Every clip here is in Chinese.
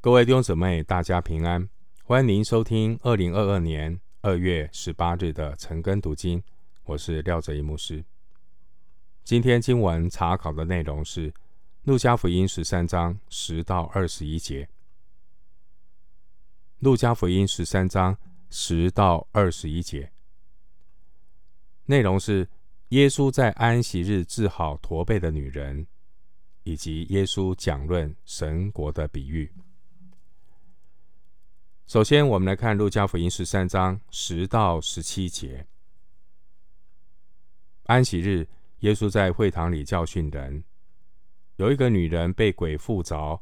各位弟兄姊妹，大家平安！欢迎您收听二零二二年二月十八日的晨更读经，我是廖哲一牧师。今天经文查考的内容是《路加福音》十三章十到二十一节，《路加福音》十三章十到二十一节，内容是耶稣在安息日治好驼背的女人，以及耶稣讲论神国的比喻。首先，我们来看《路加福音》十三章十到十七节。安息日，耶稣在会堂里教训人。有一个女人被鬼附着，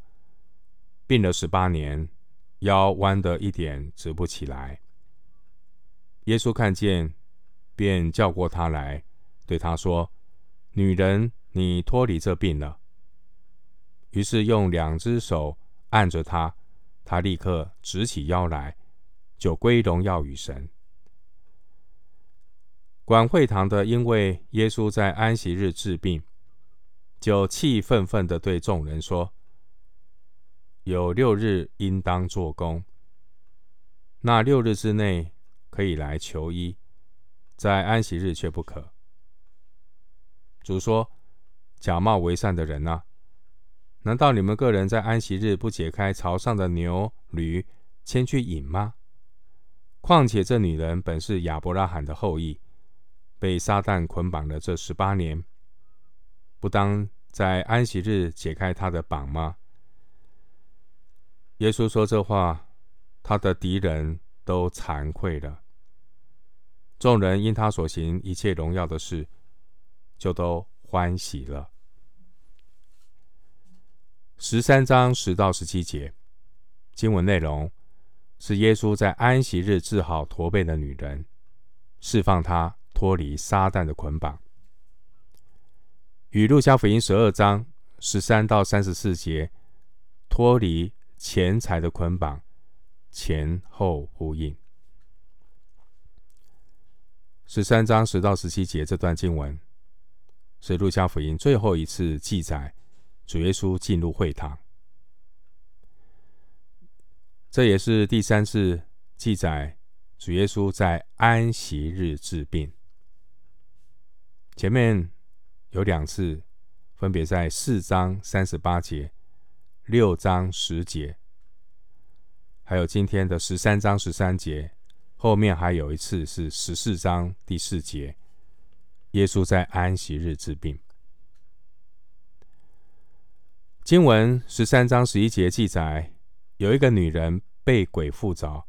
病了十八年，腰弯得一点直不起来。耶稣看见，便叫过她来，对她说：“女人，你脱离这病了。”于是用两只手按着她。他立刻直起腰来，就归荣耀与神。管会堂的因为耶稣在安息日治病，就气愤愤地对众人说：“有六日应当做工，那六日之内可以来求医，在安息日却不可。”主说：“假冒为善的人啊！”难道你们个人在安息日不解开槽上的牛驴牵去饮吗？况且这女人本是亚伯拉罕的后裔，被撒旦捆绑了这十八年，不当在安息日解开她的绑吗？耶稣说这话，他的敌人都惭愧了。众人因他所行一切荣耀的事，就都欢喜了。十三章十到十七节经文内容是耶稣在安息日治好驼背的女人，释放她脱离撒旦的捆绑，与路加福音十二章十三到三十四节脱离钱财的捆绑前后呼应。十三章十到十七节这段经文是路加福音最后一次记载。主耶稣进入会堂，这也是第三次记载主耶稣在安息日治病。前面有两次，分别在四章三十八节、六章十节，还有今天的十三章十三节。后面还有一次是十四章第四节，耶稣在安息日治病。经文十三章十一节记载，有一个女人被鬼附着，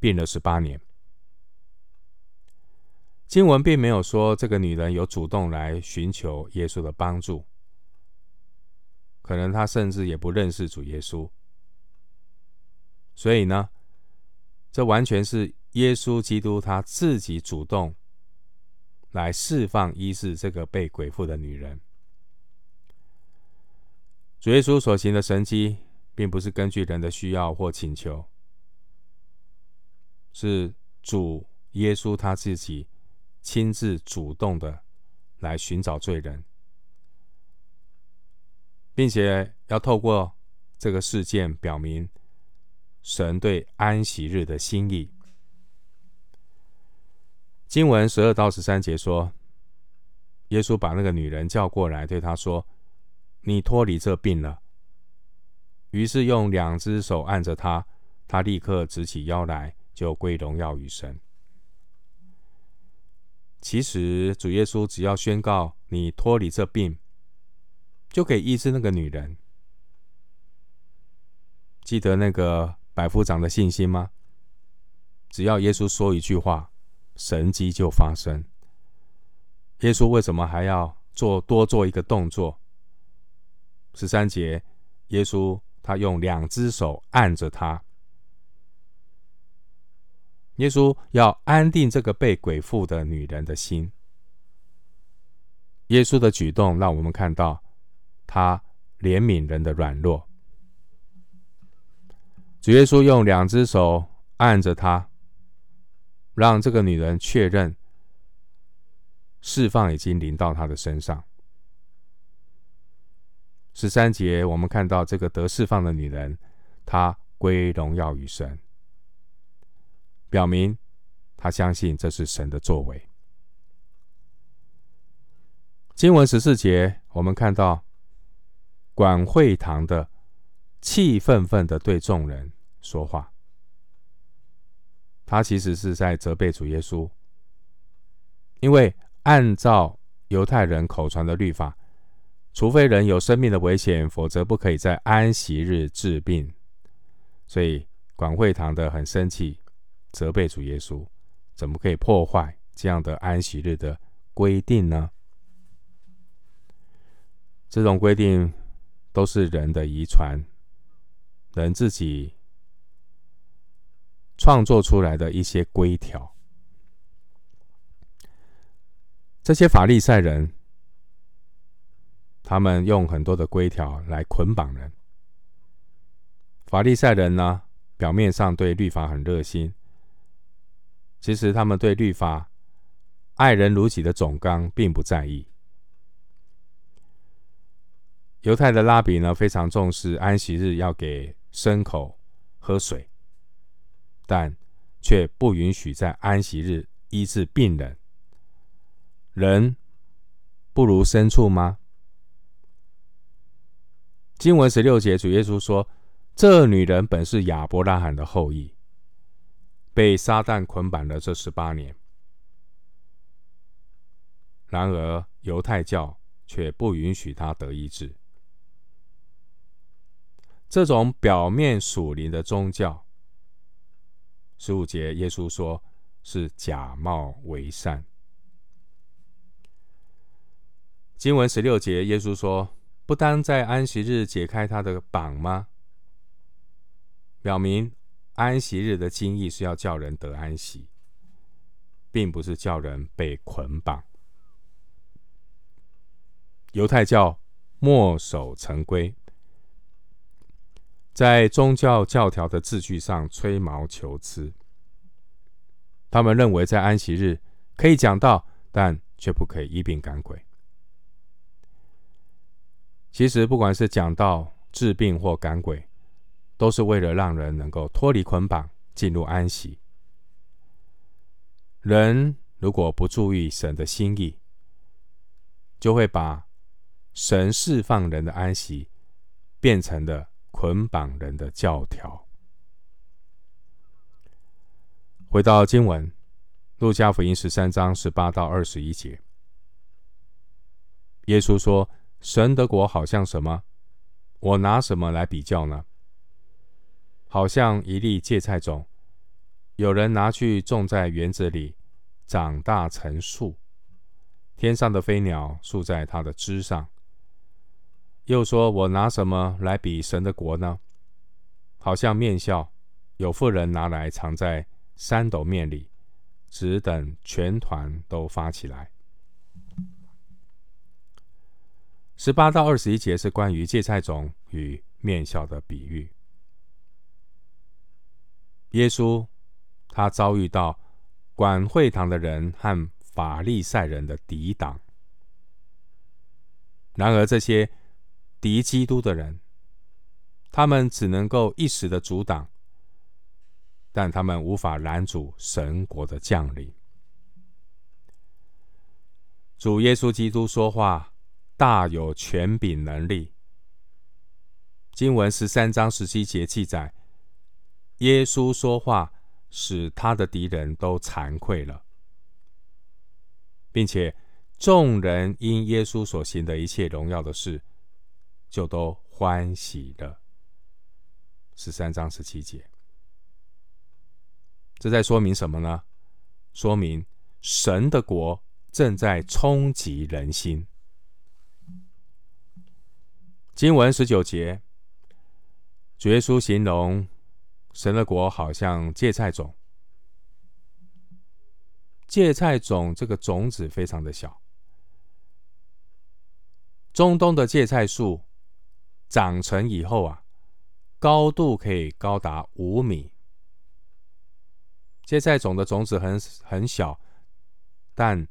病了十八年。经文并没有说这个女人有主动来寻求耶稣的帮助，可能她甚至也不认识主耶稣。所以呢，这完全是耶稣基督他自己主动来释放医治这个被鬼附的女人。主耶稣所行的神迹，并不是根据人的需要或请求，是主耶稣他自己亲自主动的来寻找罪人，并且要透过这个事件表明神对安息日的心意。经文十二到十三节说，耶稣把那个女人叫过来，对她说。你脱离这病了。于是用两只手按着他，他立刻直起腰来，就归荣耀于神。其实主耶稣只要宣告你脱离这病，就可以医治那个女人。记得那个百夫长的信心吗？只要耶稣说一句话，神迹就发生。耶稣为什么还要做多做一个动作？十三节，耶稣他用两只手按着他，耶稣要安定这个被鬼附的女人的心。耶稣的举动让我们看到他怜悯人的软弱。主耶稣用两只手按着他，让这个女人确认释放已经临到她的身上。十三节，我们看到这个得释放的女人，她归荣耀于神，表明他相信这是神的作为。经文十四节，我们看到管会堂的气愤愤的对众人说话，他其实是在责备主耶稣，因为按照犹太人口传的律法，除非人有生命的危险，否则不可以在安息日治病。所以管会堂的很生气，责备主耶稣，怎么可以破坏这样的安息日的规定呢？这种规定都是人的遗传，人自己创作出来的一些规条。这些法利赛人，他们用很多的规条来捆绑人。法利赛人呢，表面上对律法很热心，其实他们对律法爱人如己的总纲并不在意。犹太的拉比呢，非常重视安息日要给牲口喝水，但却不允许在安息日医治病人。人不如牲畜吗？经文十六节，主耶稣说：“这女人本是亚伯拉罕的后裔，被撒旦捆绑了这十八年，然而犹太教却不允许她得医治。”这种表面属灵的宗教，十五节耶稣说是假冒为善。经文十六节耶稣说，不当在安息日解开他的绑吗？表明安息日的经义是要叫人得安息，并不是叫人被捆绑。犹太教墨守成规。在宗教教条的字句上吹毛求疵，他们认为在安息日可以讲道，但却不可以一病赶鬼。其实，不管是讲到、治病或赶鬼，都是为了让人能够脱离捆绑，进入安息。人如果不注意神的心意，就会把神释放人的安息变成了捆绑人的教条。回到经文，《路加福音》十三章十八到二十一节，耶稣说：“神的国好像什么？我拿什么来比较呢？好像一粒芥菜种，有人拿去种在园子里，长大成树，天上的飞鸟宿在它的枝上。”又说：“我拿什么来比神的国呢？好像面酵，有妇人拿来藏在三斗面里，只等全团都发起来。”十八到二十一节是关于芥菜种与面酵的比喻。耶稣他遭遇到管会堂的人和法利赛人的抵挡，然而这些。敌基督的人，他们只能够一时的阻挡，但他们无法拦阻神国的降临。主耶稣基督说话大有权柄能力。经文十三章十七节记载，耶稣说话使他的敌人都惭愧了，并且众人因耶稣所行的一切荣耀的事。就都欢喜了。十三章十七节，这在说明什么呢？说明神的国正在冲击人心。经文十九节，主耶稣形容神的国好像芥菜种。芥菜种这个种子非常的小，中东的芥菜树。长成以后啊，高度可以高达五米。芥菜种的种子很很小，但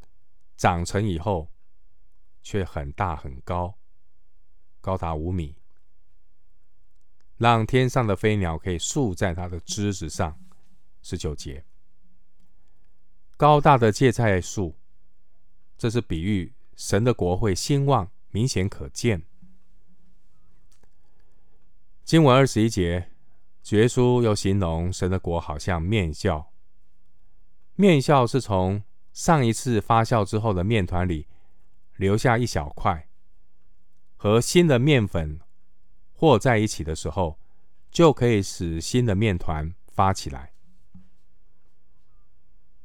长成以后却很大很高，高达五米。让天上的飞鸟可以宿在它的枝子上。十九节，高大的芥菜树，这是比喻神的国会兴旺，明显可见。经文二十一节，绝书又形容神的国好像面酵，面酵是从上一次发酵之后的面团里留下一小块，和新的面粉和在一起的时候，就可以使新的面团发起来。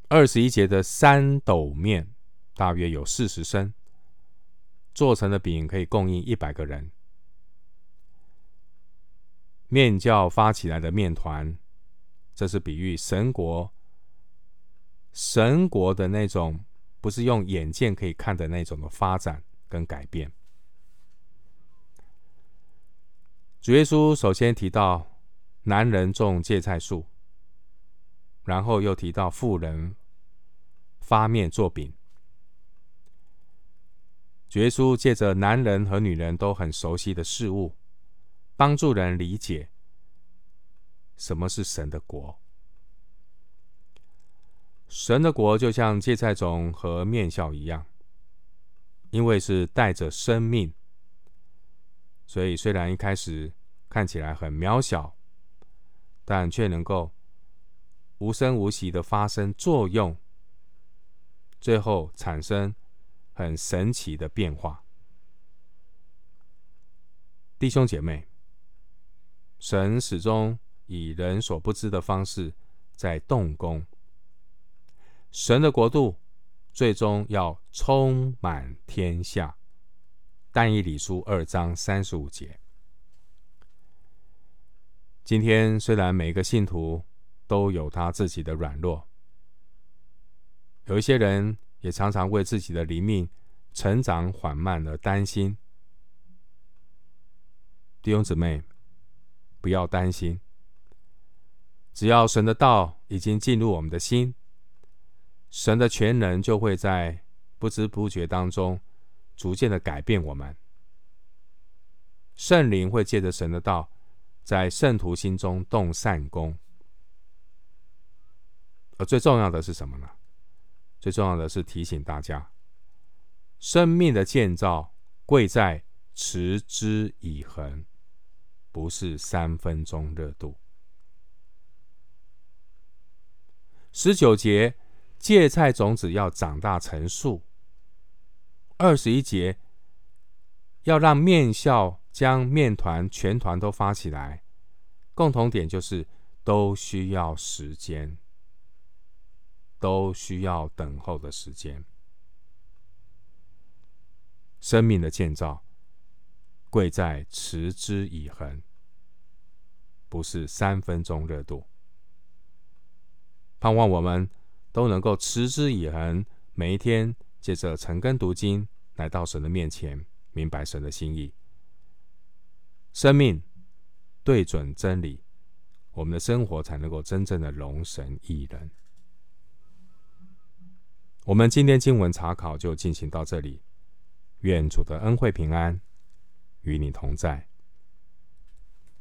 二十一节的三斗面大约有四十升，做成的饼可以供应一百个人。面酵发起来的面团，这是比喻神国，神国的那种不是用眼见可以看的那种的发展跟改变。主耶稣首先提到男人种芥菜树。然后又提到妇人发面做饼，主耶稣借着男人和女人都很熟悉的事物，帮助人理解什么是神的国。神的国就像芥菜种和面酵一样，因为是带着生命，所以虽然一开始看起来很渺小，但却能够。无声无息的发生作用，最后产生很神奇的变化。弟兄姐妹，神始终以人所不知的方式在动工。神的国度最终要充满天下。但以理书二章三十五节。今天虽然每个信徒，都有他自己的软弱，有一些人也常常为自己的灵命成长缓慢而担心。弟兄姊妹，不要担心，只要神的道已经进入我们的心，神的全能就会在不知不觉当中逐渐的改变我们。圣灵会借着神的道，在圣徒心中动善工。而最重要的是什么呢？最重要的是提醒大家，生命的建造贵在持之以恒，不是三分钟热度。十九节，芥菜种子要长大成树。二十一节，要让面酵将面团全团都发起来，共同点就是都需要时间。都需要等候的时间。生命的建造贵在持之以恒，不是三分钟热度。盼望我们都能够持之以恒，每一天借着晨根读经来到神的面前，明白神的心意。生命对准真理，我们的生活才能够真正的荣神一人。我们今天经文查考就进行到这里，愿主的恩惠平安与你同在。